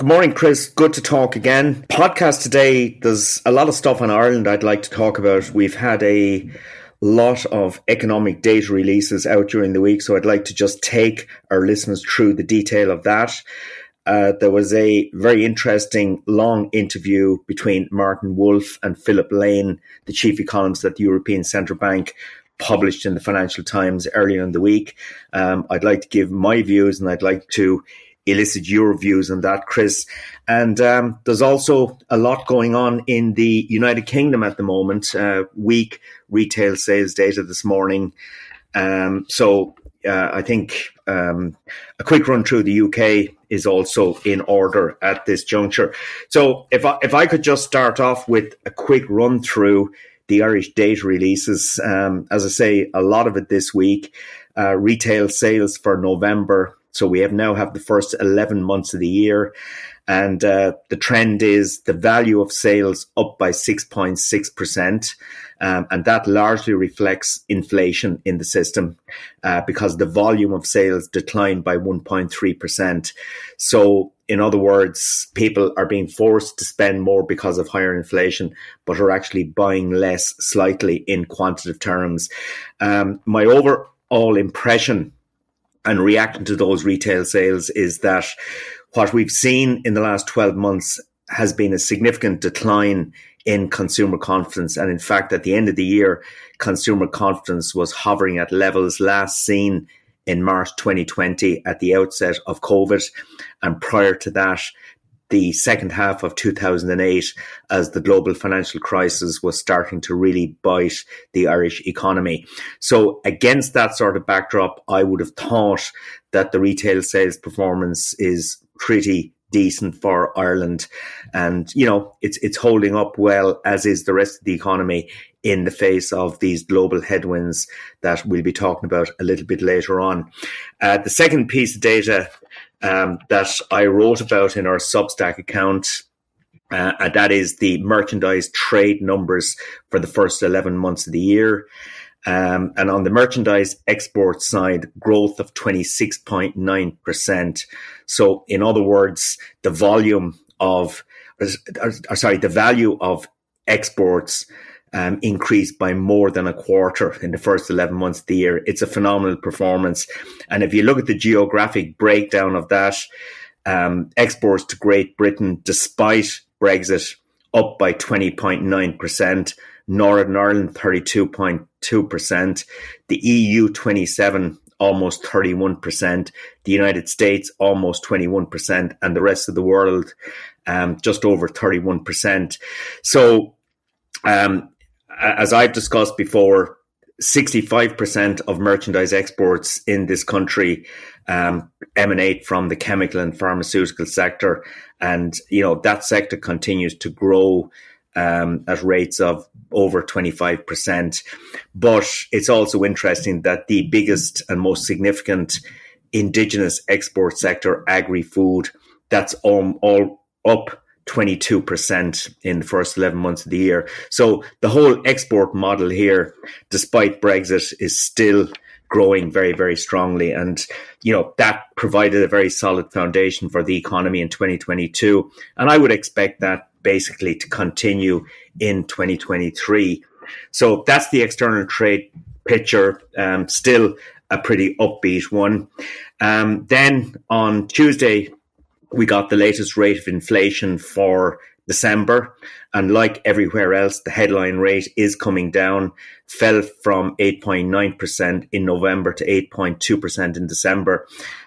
Good morning, Chris. Good to talk again. Podcast today, there's a lot of stuff on Ireland I'd like to talk about. We've had a lot of economic data releases out during the week, so I'd like to just take our listeners through the detail of that. Uh, there was a very interesting long interview between Martin Wolf and Philip Lane, the chief economist at the European Central Bank, published in the Financial Times earlier in the week. Um, I'd like to give my views and I'd like to elicit your views on that, Chris. And um, there's also a lot going on in the United Kingdom at the moment. Uh, weak retail sales data this morning. Um, so uh, I think um, a quick run through the UK is also in order at this juncture. So if I, if I could just start off with a quick run through the Irish data releases, um, as I say, a lot of it this week. Uh, retail sales for November so we have now have the first 11 months of the year. And uh, the trend is the value of sales up by 6.6%. Um, and that largely reflects inflation in the system uh, because the volume of sales declined by 1.3%. So, in other words, people are being forced to spend more because of higher inflation, but are actually buying less slightly in quantitative terms. Um, my overall impression and reacting to those retail sales is that what we've seen in the last 12 months has been a significant decline in consumer confidence. And in fact, at the end of the year, consumer confidence was hovering at levels last seen in March 2020 at the outset of COVID. And prior to that, the second half of 2008 as the global financial crisis was starting to really bite the Irish economy. So against that sort of backdrop, I would have thought that the retail sales performance is pretty decent for Ireland. And, you know, it's, it's holding up well, as is the rest of the economy in the face of these global headwinds that we'll be talking about a little bit later on. Uh, the second piece of data um, that I wrote about in our Substack account. Uh, and that is the merchandise trade numbers for the first 11 months of the year. Um, and on the merchandise export side, growth of 26.9%. So, in other words, the volume of, or, or, sorry, the value of exports um, increased by more than a quarter in the first 11 months of the year. It's a phenomenal performance. And if you look at the geographic breakdown of that, um, exports to Great Britain, despite Brexit, up by 20.9%, Northern Ireland 32.2%, the EU 27 almost 31%, the United States almost 21%, and the rest of the world um, just over 31%. So um, as I've discussed before, 65% of merchandise exports in this country um, emanate from the chemical and pharmaceutical sector. And, you know, that sector continues to grow um, at rates of over 25%. But it's also interesting that the biggest and most significant indigenous export sector, agri food, that's all, all up 22% in the first 11 months of the year. So the whole export model here, despite Brexit, is still growing very, very strongly. And, you know, that provided a very solid foundation for the economy in 2022. And I would expect that basically to continue in 2023. So that's the external trade picture. Um, still a pretty upbeat one. Um, then on Tuesday, we got the latest rate of inflation for December. And like everywhere else, the headline rate is coming down, fell from 8.9% in November to 8.2% in December.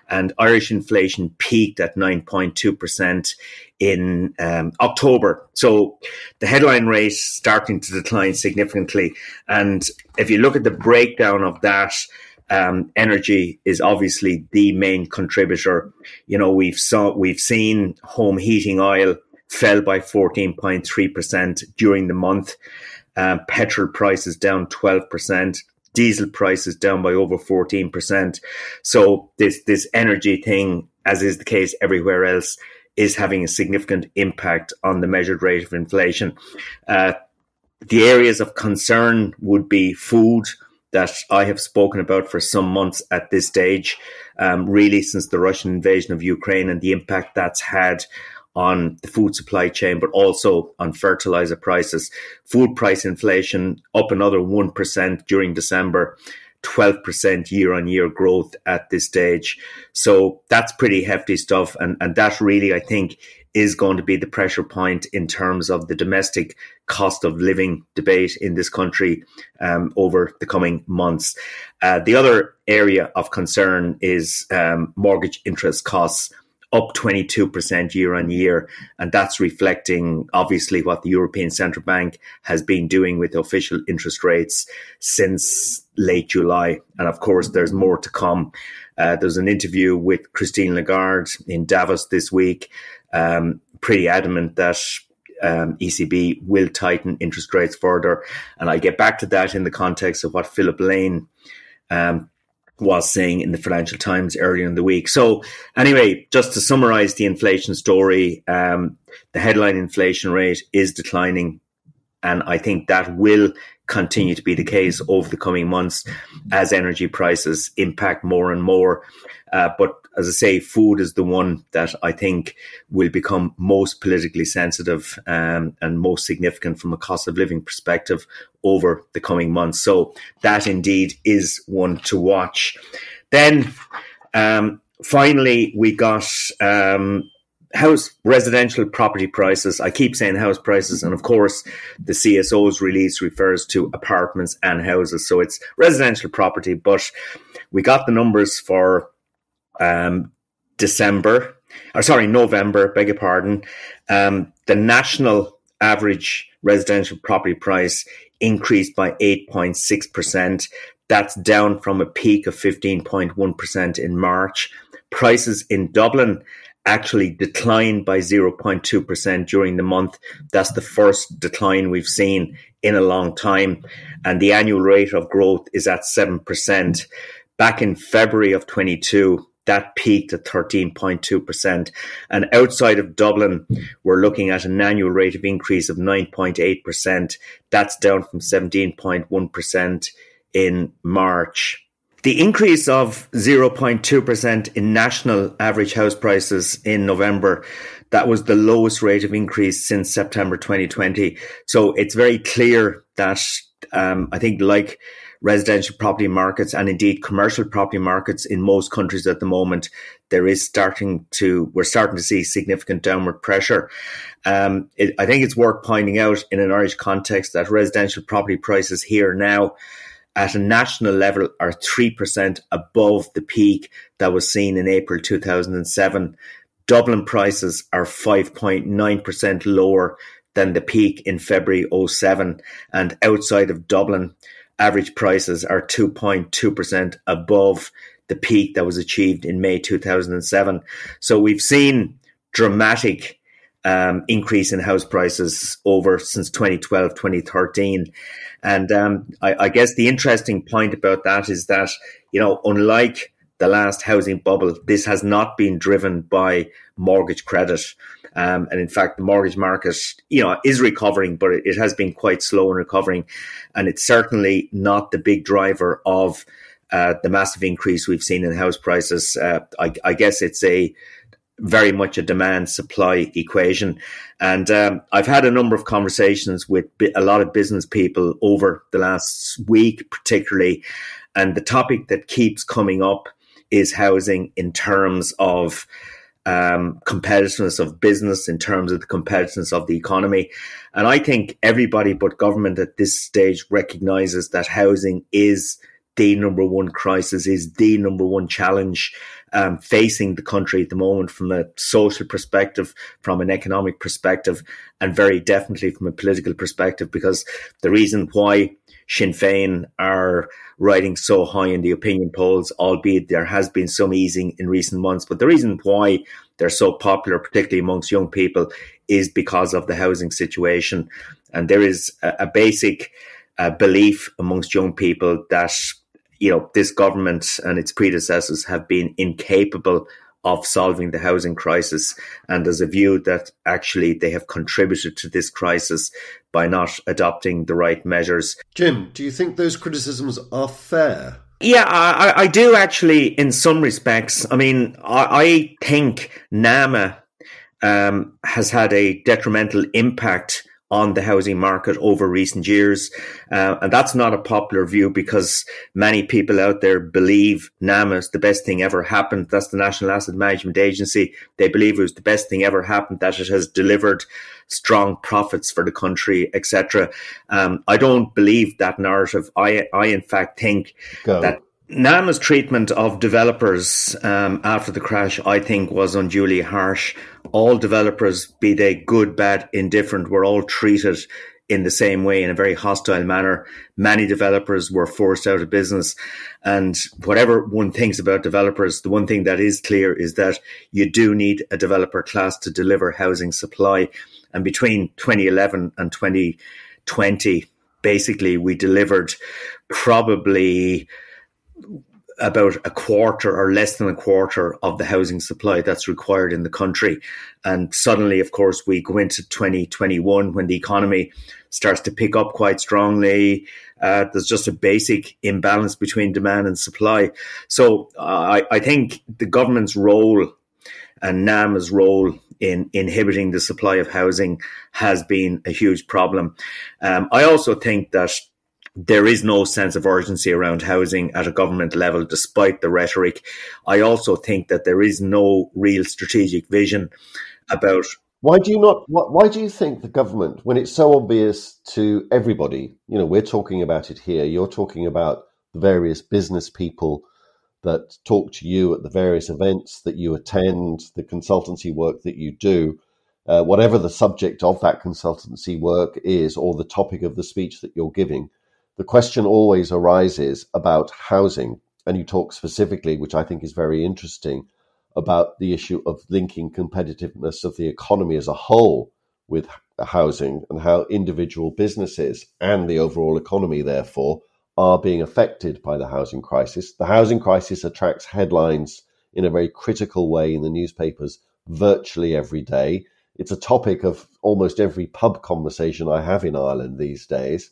And Irish inflation peaked at 9.2% in um, October. So the headline rate starting to decline significantly. And if you look at the breakdown of that, um, energy is obviously the main contributor. You know, we've saw we've seen home heating oil fell by 14.3% during the month. Um, petrol prices down 12%. Diesel prices down by over 14%. So this, this energy thing, as is the case everywhere else, is having a significant impact on the measured rate of inflation. Uh, the areas of concern would be food, that I have spoken about for some months at this stage, um, really since the Russian invasion of Ukraine and the impact that's had on the food supply chain, but also on fertilizer prices. Food price inflation up another 1% during December. 12% year on year growth at this stage. So that's pretty hefty stuff. And, and that really, I think, is going to be the pressure point in terms of the domestic cost of living debate in this country um, over the coming months. Uh, the other area of concern is um, mortgage interest costs. Up 22% year on year. And that's reflecting obviously what the European Central Bank has been doing with official interest rates since late July. And of course, there's more to come. Uh, there's an interview with Christine Lagarde in Davos this week um, pretty adamant that um, ECB will tighten interest rates further. And I get back to that in the context of what Philip Lane um, was saying in the Financial Times earlier in the week. So, anyway, just to summarize the inflation story, um, the headline inflation rate is declining. And I think that will continue to be the case over the coming months as energy prices impact more and more. Uh, but as I say, food is the one that I think will become most politically sensitive um, and most significant from a cost of living perspective over the coming months. So that indeed is one to watch. Then um, finally, we got um, house residential property prices. I keep saying house prices, and of course, the CSO's release refers to apartments and houses. So it's residential property, but we got the numbers for um, December, or sorry, November, beg your pardon, um, the national average residential property price increased by 8.6%. That's down from a peak of 15.1% in March. Prices in Dublin actually declined by 0.2% during the month. That's the first decline we've seen in a long time. And the annual rate of growth is at 7%. Back in February of 22, that peaked at 13.2%. And outside of Dublin, we're looking at an annual rate of increase of 9.8%. That's down from 17.1% in March. The increase of 0.2% in national average house prices in November, that was the lowest rate of increase since September 2020. So it's very clear that um, I think, like residential property markets and indeed commercial property markets in most countries at the moment, there is starting to, we're starting to see significant downward pressure. Um, it, I think it's worth pointing out in an Irish context that residential property prices here now at a national level are 3% above the peak that was seen in April 2007. Dublin prices are 5.9% lower than the peak in February 07. And outside of Dublin, average prices are 2.2% above the peak that was achieved in May 2007. So we've seen dramatic um, increase in house prices over since 2012, 2013. And um, I, I, guess the interesting point about that is that, you know, unlike the last housing bubble, this has not been driven by mortgage credit. Um, and in fact, the mortgage market, you know, is recovering, but it, it has been quite slow in recovering. And it's certainly not the big driver of uh, the massive increase we've seen in house prices. Uh, I, I, guess it's a very much a demand supply equation. And um, I've had a number of conversations with a lot of business people over the last week, particularly. And the topic that keeps coming up is housing in terms of um, competitiveness of business, in terms of the competitiveness of the economy. And I think everybody but government at this stage recognizes that housing is the number one crisis, is the number one challenge um, facing the country at the moment from a social perspective, from an economic perspective, and very definitely from a political perspective. Because the reason why Sinn Féin are riding so high in the opinion polls, albeit there has been some easing in recent months, but the reason why they're so popular, particularly amongst young people, is because of the housing situation. And there is a, a basic uh, belief amongst young people that you know, this government and its predecessors have been incapable of solving the housing crisis. And there's a view that actually they have contributed to this crisis by not adopting the right measures. Jim, do you think those criticisms are fair? Yeah, I, I do actually, in some respects. I mean, I, I think NAMA um, has had a detrimental impact on the housing market over recent years. Uh, and that's not a popular view because many people out there believe NAMA is the best thing ever happened. That's the National Asset Management Agency. They believe it was the best thing ever happened, that it has delivered strong profits for the country, etc. Um, I don't believe that narrative. I, I in fact think Go. that NAMA's treatment of developers um, after the crash, I think, was unduly harsh. All developers, be they good, bad, indifferent, were all treated in the same way in a very hostile manner. Many developers were forced out of business. And whatever one thinks about developers, the one thing that is clear is that you do need a developer class to deliver housing supply. And between 2011 and 2020, basically, we delivered probably about a quarter or less than a quarter of the housing supply that's required in the country. And suddenly, of course, we go into 2021 when the economy starts to pick up quite strongly. Uh, there's just a basic imbalance between demand and supply. So uh, I, I think the government's role and NAMA's role in inhibiting the supply of housing has been a huge problem. Um, I also think that there is no sense of urgency around housing at a government level, despite the rhetoric. I also think that there is no real strategic vision about. Why do you not? Why do you think the government, when it's so obvious to everybody, you know, we're talking about it here, you're talking about the various business people that talk to you at the various events that you attend, the consultancy work that you do, uh, whatever the subject of that consultancy work is, or the topic of the speech that you're giving the question always arises about housing. And you talk specifically, which I think is very interesting, about the issue of linking competitiveness of the economy as a whole with housing and how individual businesses and the overall economy, therefore, are being affected by the housing crisis. The housing crisis attracts headlines in a very critical way in the newspapers virtually every day. It's a topic of almost every pub conversation I have in Ireland these days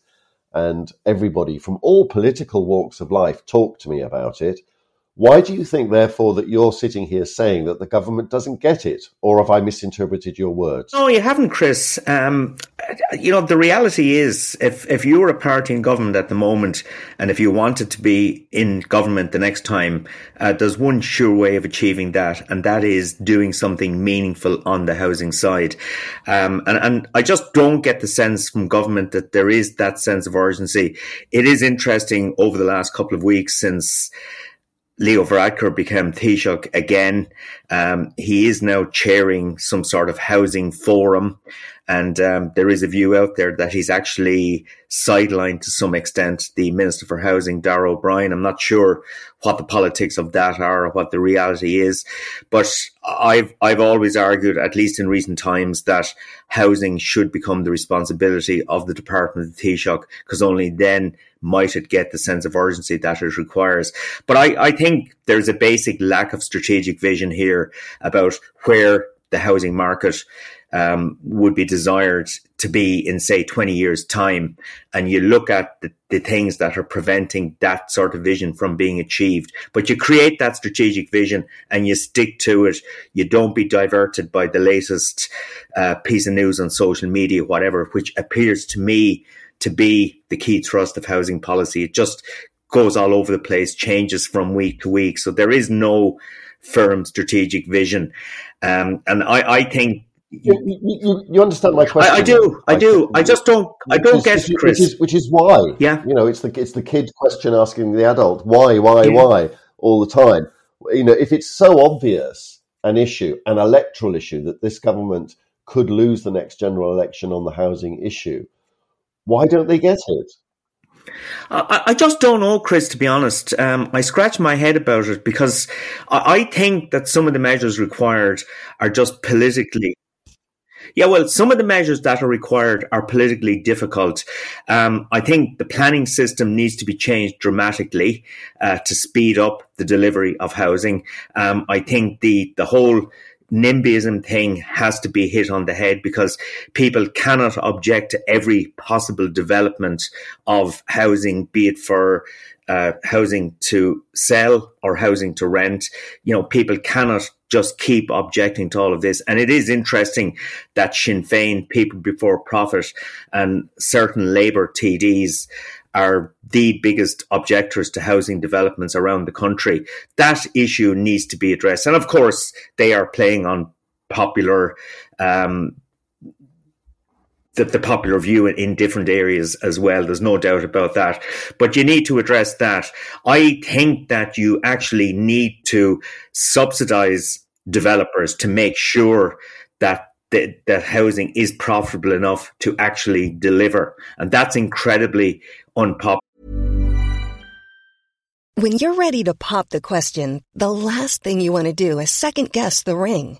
and everybody from all political walks of life talk to me about it. Why do you think, therefore, that you're sitting here saying that the government doesn't get it? Or have I misinterpreted your words? No, you haven't, Chris. Um, you know, the reality is if, if you were a party in government at the moment and if you wanted to be in government the next time, uh, there's one sure way of achieving that, and that is doing something meaningful on the housing side. Um, and, and I just don't get the sense from government that there is that sense of urgency. It is interesting over the last couple of weeks since Leo Varadkar became Taoiseach again. Um, he is now chairing some sort of housing forum. And um, there is a view out there that he's actually sidelined to some extent the Minister for Housing, Darragh O'Brien. I'm not sure what the politics of that are or what the reality is, but I've I've always argued, at least in recent times, that housing should become the responsibility of the Department of the Taoiseach, because only then might it get the sense of urgency that it requires. But I, I think there's a basic lack of strategic vision here about where the housing market um, would be desired to be in, say, 20 years' time. And you look at the, the things that are preventing that sort of vision from being achieved. But you create that strategic vision and you stick to it. You don't be diverted by the latest uh, piece of news on social media, whatever, which appears to me to be the key thrust of housing policy. It just goes all over the place, changes from week to week. So there is no firm strategic vision. Um, and I, I think you, you, you, understand my question. I, I do. I, I do. I just don't. I don't is, get which, Chris. Which is, which is why. Yeah. You know, it's the it's the kid question asking the adult why, why, yeah. why all the time. You know, if it's so obvious an issue, an electoral issue, that this government could lose the next general election on the housing issue, why don't they get it? I, I just don't know, Chris, to be honest. Um, I scratch my head about it because I, I think that some of the measures required are just politically yeah, well, some of the measures that are required are politically difficult. Um, I think the planning system needs to be changed dramatically uh, to speed up the delivery of housing. Um, I think the the whole NIMBYism thing has to be hit on the head because people cannot object to every possible development of housing, be it for uh, housing to sell or housing to rent. You know, people cannot just keep objecting to all of this. And it is interesting that Sinn Féin, People Before Profit, and certain Labour TDs are the biggest objectors to housing developments around the country. That issue needs to be addressed. And of course, they are playing on popular um, the, the popular view in, in different areas as well. There's no doubt about that. But you need to address that. I think that you actually need to subsidize developers to make sure that that, that housing is profitable enough to actually deliver. And that's incredibly unpopular. When you're ready to pop the question, the last thing you want to do is second guess the ring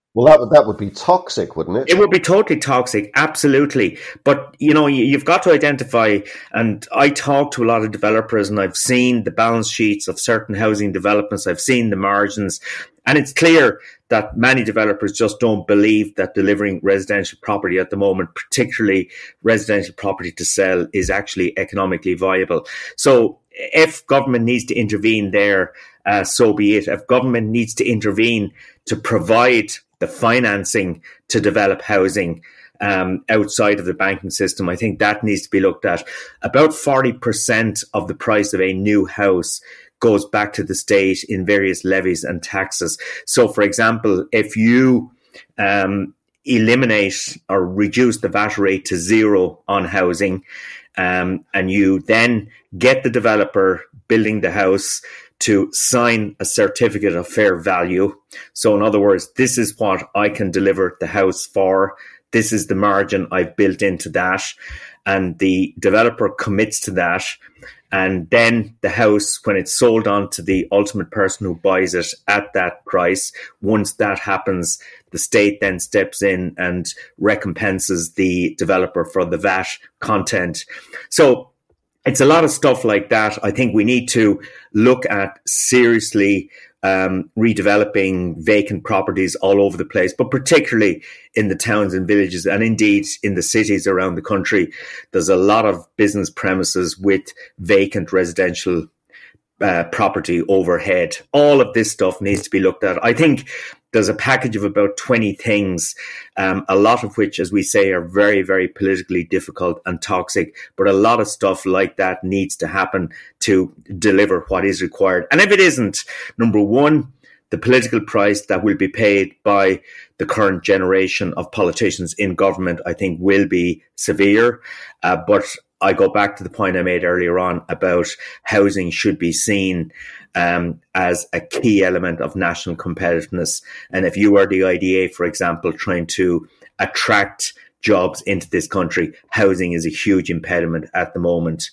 Well, that would that would be toxic, wouldn't it? It would be totally toxic, absolutely. But you know, you've got to identify. And I talk to a lot of developers, and I've seen the balance sheets of certain housing developments. I've seen the margins, and it's clear that many developers just don't believe that delivering residential property at the moment, particularly residential property to sell, is actually economically viable. So, if government needs to intervene there, uh, so be it. If government needs to intervene to provide the financing to develop housing um, outside of the banking system. I think that needs to be looked at. About 40% of the price of a new house goes back to the state in various levies and taxes. So, for example, if you um, eliminate or reduce the VAT rate to zero on housing, um, and you then get the developer building the house to sign a certificate of fair value. So, in other words, this is what I can deliver the house for. this is the margin I've built into that. And the developer commits to that. And then the house, when it's sold on to the ultimate person who buys it at that price, once that happens, the state then steps in and recompenses the developer for the VAT content. So it's a lot of stuff like that. I think we need to look at seriously um, redeveloping vacant properties all over the place, but particularly in the towns and villages, and indeed in the cities around the country. There's a lot of business premises with vacant residential uh, property overhead. All of this stuff needs to be looked at. I think there's a package of about 20 things, um, a lot of which, as we say, are very, very politically difficult and toxic. But a lot of stuff like that needs to happen to deliver what is required. And if it isn't, number one, the political price that will be paid by the current generation of politicians in government, I think, will be severe. Uh, but I go back to the point I made earlier on about housing should be seen um, as a key element of national competitiveness. And if you are the IDA, for example, trying to attract jobs into this country, housing is a huge impediment at the moment.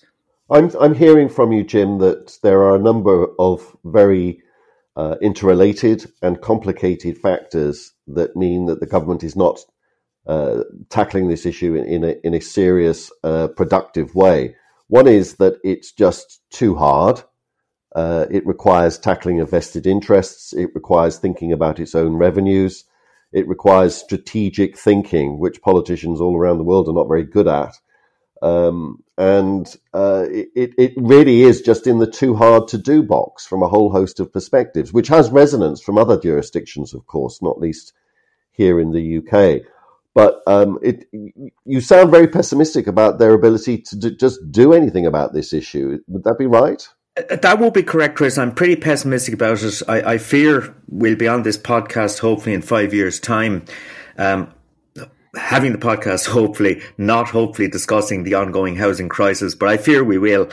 I'm, I'm hearing from you, Jim, that there are a number of very uh, interrelated and complicated factors that mean that the government is not uh, tackling this issue in, in, a, in a serious, uh, productive way. One is that it's just too hard. Uh, it requires tackling of vested interests. It requires thinking about its own revenues. It requires strategic thinking, which politicians all around the world are not very good at. Um, and uh, it, it really is just in the too hard to do box from a whole host of perspectives, which has resonance from other jurisdictions, of course, not least here in the UK. But um, it, you sound very pessimistic about their ability to just do anything about this issue. Would that be right? That will be correct, Chris. I'm pretty pessimistic about it. I, I fear we'll be on this podcast hopefully in five years' time. Um, having the podcast, hopefully, not hopefully discussing the ongoing housing crisis, but I fear we will.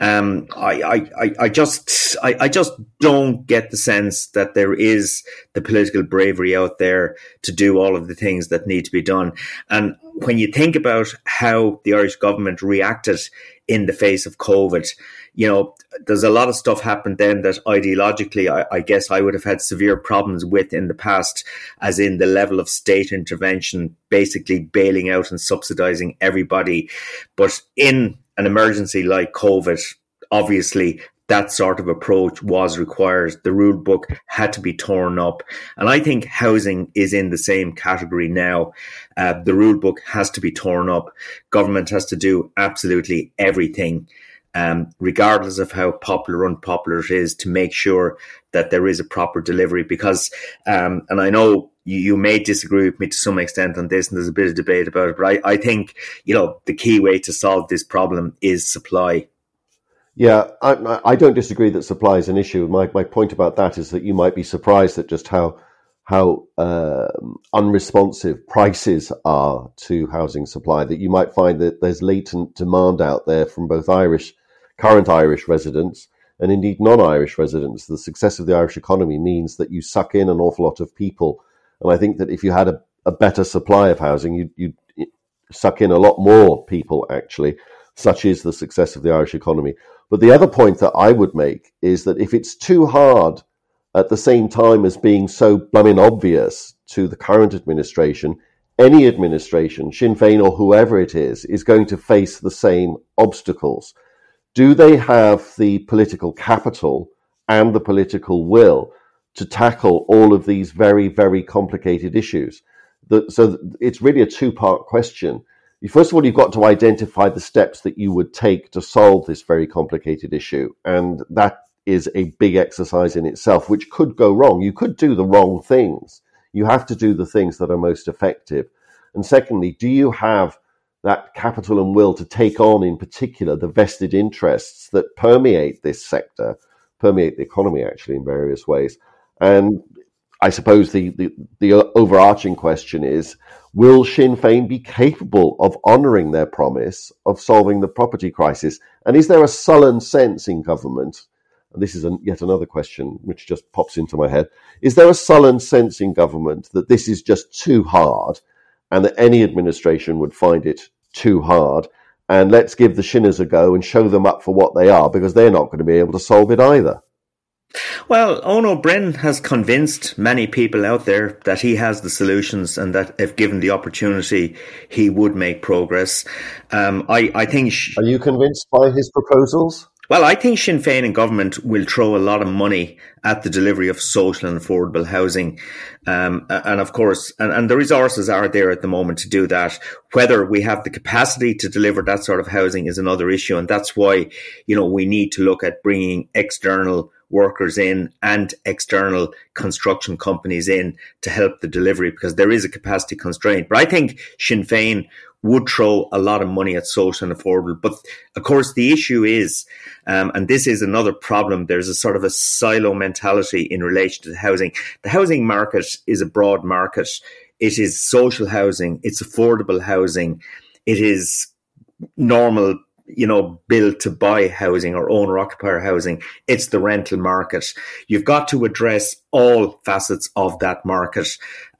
Um, I, I, I just, I, I just don't get the sense that there is the political bravery out there to do all of the things that need to be done. And when you think about how the Irish government reacted in the face of COVID, you know, there's a lot of stuff happened then that ideologically, I, I, guess I would have had severe problems with in the past, as in the level of state intervention, basically bailing out and subsidizing everybody. But in an emergency like COVID, obviously that sort of approach was required. The rule book had to be torn up. And I think housing is in the same category now. Uh, the rule book has to be torn up. Government has to do absolutely everything um, regardless of how popular or unpopular it is, to make sure that there is a proper delivery. Because, um, and I know you, you, may disagree with me to some extent on this, and there's a bit of debate about it, but I, I think, you know, the key way to solve this problem is supply. Yeah, I, I don't disagree that supply is an issue. My, my point about that is that you might be surprised at just how how uh, unresponsive prices are to housing supply. That you might find that there's latent demand out there from both Irish current Irish residents and indeed non-Irish residents. The success of the Irish economy means that you suck in an awful lot of people, and I think that if you had a, a better supply of housing, you'd, you'd suck in a lot more people. Actually, such is the success of the Irish economy. But the other point that I would make is that if it's too hard at the same time as being so blooming obvious to the current administration, any administration, Sinn Féin or whoever it is, is going to face the same obstacles do they have the political capital and the political will to tackle all of these very, very complicated issues? The, so it's really a two part question. First of all, you've got to identify the steps that you would take to solve this very complicated issue. And that is a big exercise in itself, which could go wrong. You could do the wrong things. You have to do the things that are most effective. And secondly, do you have that capital and will to take on, in particular, the vested interests that permeate this sector, permeate the economy actually in various ways. And I suppose the, the, the overarching question is will Sinn Féin be capable of honouring their promise of solving the property crisis? And is there a sullen sense in government? And this is yet another question which just pops into my head. Is there a sullen sense in government that this is just too hard and that any administration would find it too hard. And let's give the Shinners a go and show them up for what they are because they're not going to be able to solve it either. Well, Ó Broin has convinced many people out there that he has the solutions and that if given the opportunity, he would make progress. Um, I, I think. Sh- Are you convinced by his proposals? Well, I think Sinn Féin and government will throw a lot of money at the delivery of social and affordable housing. Um, and of course, and, and, the resources are there at the moment to do that. Whether we have the capacity to deliver that sort of housing is another issue. And that's why, you know, we need to look at bringing external workers in and external construction companies in to help the delivery because there is a capacity constraint. But I think Sinn Féin would throw a lot of money at social and affordable. But of course, the issue is, um, and this is another problem, there's a sort of a silo mentality in relation to housing. The housing market is a broad market. It is social housing, it's affordable housing, it is normal you know, build to buy housing or owner occupier housing. It's the rental market. You've got to address all facets of that market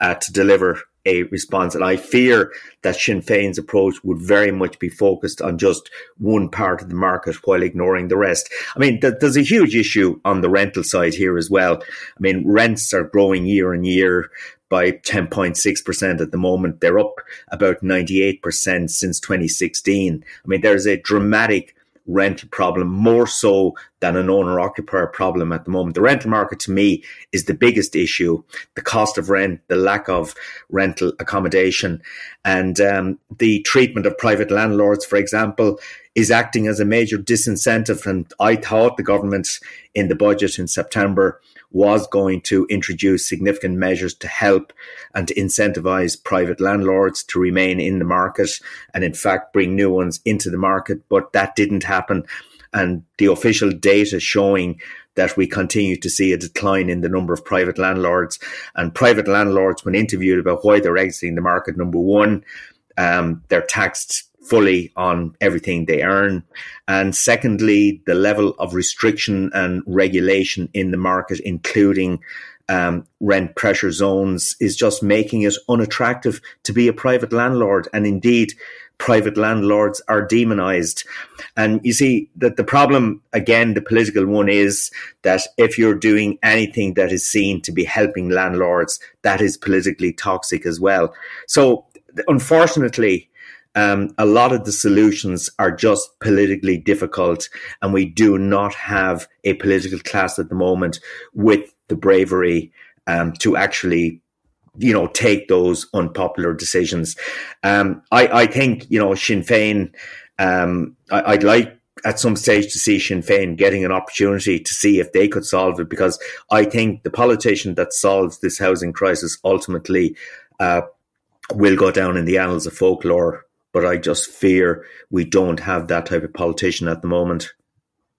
uh, to deliver a response. And I fear that Sinn Féin's approach would very much be focused on just one part of the market while ignoring the rest. I mean, th- there's a huge issue on the rental side here as well. I mean, rents are growing year on year by 10.6% at the moment. They're up about 98% since 2016. I mean, there's a dramatic rental problem more so than an owner occupier problem at the moment. The rental market to me is the biggest issue. The cost of rent, the lack of rental accommodation and um, the treatment of private landlords, for example, is acting as a major disincentive. And I thought the government in the budget in September was going to introduce significant measures to help and to incentivize private landlords to remain in the market and in fact bring new ones into the market. But that didn't happen. And the official data showing that we continue to see a decline in the number of private landlords and private landlords when interviewed about why they're exiting the market. Number one, um, they're taxed fully on everything they earn. And secondly, the level of restriction and regulation in the market, including um, rent pressure zones, is just making it unattractive to be a private landlord. And indeed, private landlords are demonized. And you see that the problem, again, the political one is that if you're doing anything that is seen to be helping landlords, that is politically toxic as well. So unfortunately, um, a lot of the solutions are just politically difficult, and we do not have a political class at the moment with the bravery um, to actually, you know, take those unpopular decisions. Um, I, I, think, you know, Sinn Féin, um, I, would like at some stage to see Sinn Féin getting an opportunity to see if they could solve it, because I think the politician that solves this housing crisis ultimately uh, will go down in the annals of folklore but I just fear we don't have that type of politician at the moment.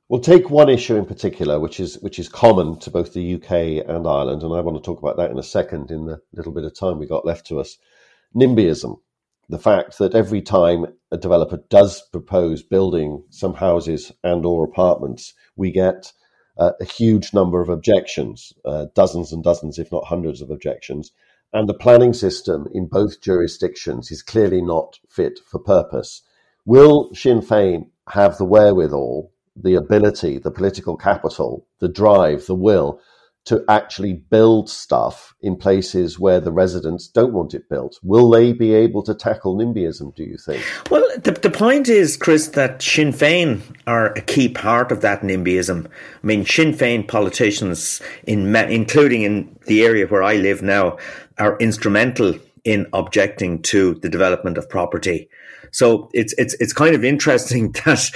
We'll take one issue in particular, which is which is common to both the UK and Ireland, and I want to talk about that in a second in the little bit of time we got left to us. NIMBYism, the fact that every time a developer does propose building some houses and or apartments, we get uh, a huge number of objections, uh, dozens and dozens, if not hundreds of objections, and the planning system in both jurisdictions is clearly not fit for purpose. Will Sinn Féin have the wherewithal, the ability, the political capital, the drive, the will to actually build stuff in places where the residents don't want it built? Will they be able to tackle NIMBYism, do you think? Well, the, the point is, Chris, that Sinn Féin are a key part of that NIMBYism. I mean, Sinn Féin politicians, in including in the area where I live now, are instrumental in objecting to the development of property. So it's it's it's kind of interesting that,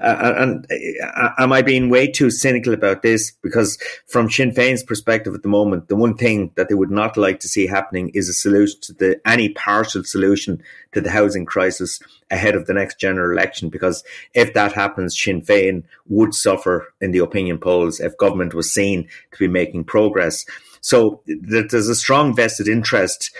uh, and uh, am I being way too cynical about this? Because from Sinn Féin's perspective at the moment, the one thing that they would not like to see happening is a solution to the any partial solution to the housing crisis ahead of the next general election. Because if that happens, Sinn Féin would suffer in the opinion polls if government was seen to be making progress. So there's a strong vested interest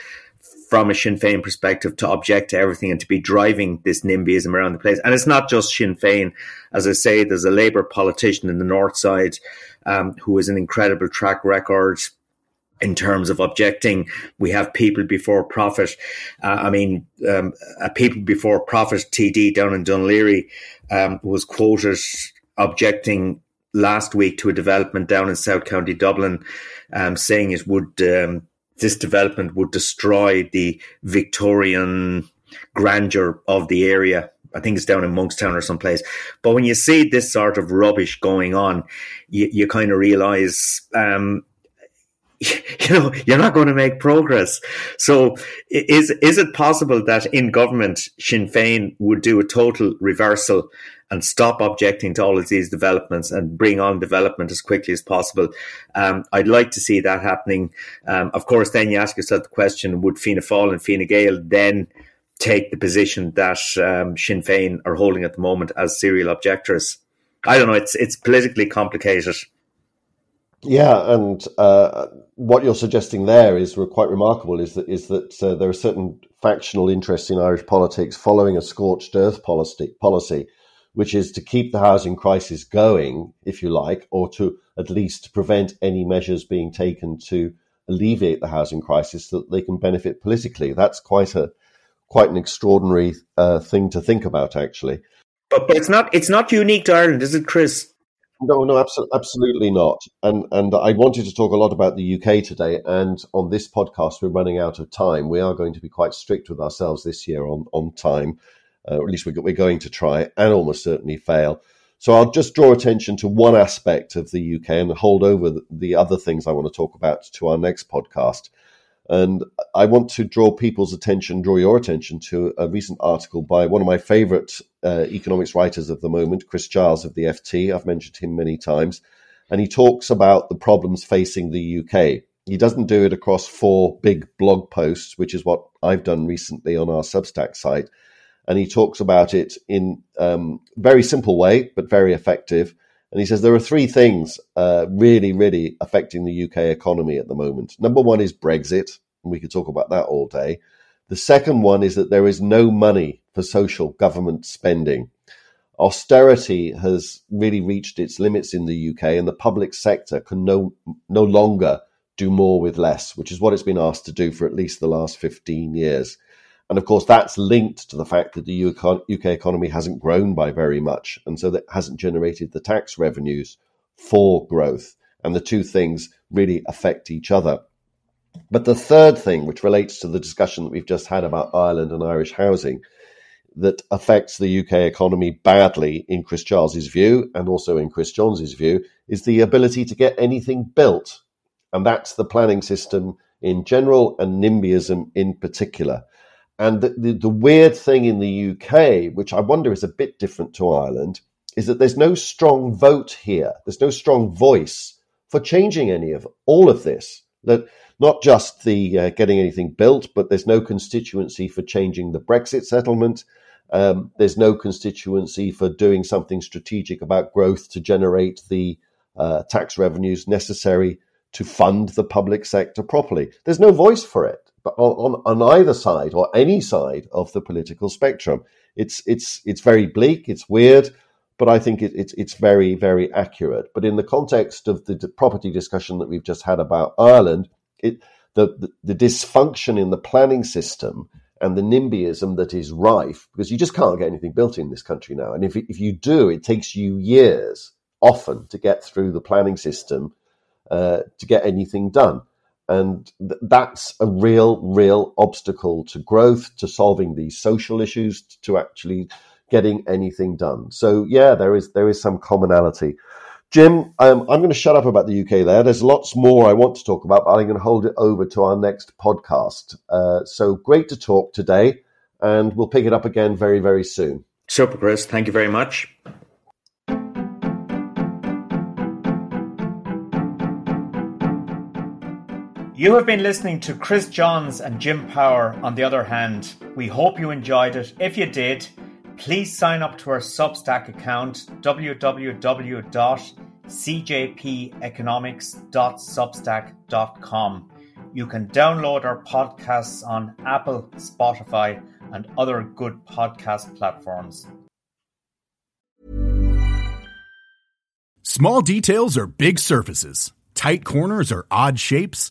from a Sinn Féin perspective to object to everything and to be driving this NIMBYism around the place. And it's not just Sinn Féin. As I say, there's a Labour politician in the north side um, who has an incredible track record in terms of objecting. We have people before profit. Uh, I mean, um, a people before profit TD down in Laoghaire um, was quoted objecting last week to a development down in South County Dublin, um, saying it would um, this development would destroy the Victorian grandeur of the area. I think it's down in Monkstown or someplace. But when you see this sort of rubbish going on, you, you kind of realize, um, you know, you're not going to make progress. So is, is it possible that in government, Sinn Féin would do a total reversal and stop objecting to all of these developments and bring on development as quickly as possible. Um, I'd like to see that happening. Um, of course, then you ask yourself the question: Would Fianna Fáil and Fine Gael then take the position that um, Sinn Féin are holding at the moment as serial objectors? I don't know. It's it's politically complicated. Yeah, and uh, what you're suggesting there is quite remarkable. Is that is that uh, there are certain factional interests in Irish politics following a scorched earth policy, policy which is to keep the housing crisis going, if you like, or to at least prevent any measures being taken to alleviate the housing crisis so that they can benefit politically. That's quite a quite an extraordinary uh, thing to think about, actually. But, but it's not it's not unique to Ireland, is it, Chris? No, no, absolutely, absolutely not. And and I wanted to talk a lot about the UK today. And on this podcast, we're running out of time. We are going to be quite strict with ourselves this year on on time uh, or at least we're going to try and almost certainly fail. So I'll just draw attention to one aspect of the UK and hold over the other things I want to talk about to our next podcast. And I want to draw people's attention, draw your attention to a recent article by one of my favorite uh, economics writers of the moment, Chris Giles of the FT. I've mentioned him many times. And he talks about the problems facing the UK. He doesn't do it across four big blog posts, which is what I've done recently on our Substack site and he talks about it in um, very simple way, but very effective. And he says there are three things uh, really, really affecting the UK economy at the moment. Number one is Brexit, and we could talk about that all day. The second one is that there is no money for social government spending. Austerity has really reached its limits in the UK, and the public sector can no, no longer do more with less, which is what it's been asked to do for at least the last 15 years. And of course, that's linked to the fact that the UK economy hasn't grown by very much. And so that hasn't generated the tax revenues for growth. And the two things really affect each other. But the third thing, which relates to the discussion that we've just had about Ireland and Irish housing, that affects the UK economy badly in Chris Giles's view and also in Chris Johns's view, is the ability to get anything built. And that's the planning system in general and NIMBYism in particular. And the, the, the, weird thing in the UK, which I wonder is a bit different to Ireland, is that there's no strong vote here. There's no strong voice for changing any of all of this. That not just the uh, getting anything built, but there's no constituency for changing the Brexit settlement. Um, there's no constituency for doing something strategic about growth to generate the uh, tax revenues necessary to fund the public sector properly. There's no voice for it but on, on either side or any side of the political spectrum. It's it's it's very bleak. It's weird, but I think it, it's it's very very accurate. But in the context of the property discussion that we've just had about Ireland, it the, the, the dysfunction in the planning system and the NIMBYism that is rife because you just can't get anything built in this country now. And if if you do, it takes you years often to get through the planning system uh, to get anything done. And th- that's a real, real obstacle to growth, to solving these social issues, to actually getting anything done. So yeah, there is there is some commonality. Jim, um, I'm going to shut up about the UK there. There's lots more I want to talk about, but I'm going to hold it over to our next podcast. Uh, so great to talk today, and we'll pick it up again very, very soon. Super, Chris. Thank you very much. You have been listening to Chris Johns and Jim Power on the other hand. We hope you enjoyed it. If you did, please sign up to our Substack account www.cjpeconomics.substack.com. You can download our podcasts on Apple, Spotify, and other good podcast platforms. Small details are big surfaces, tight corners are odd shapes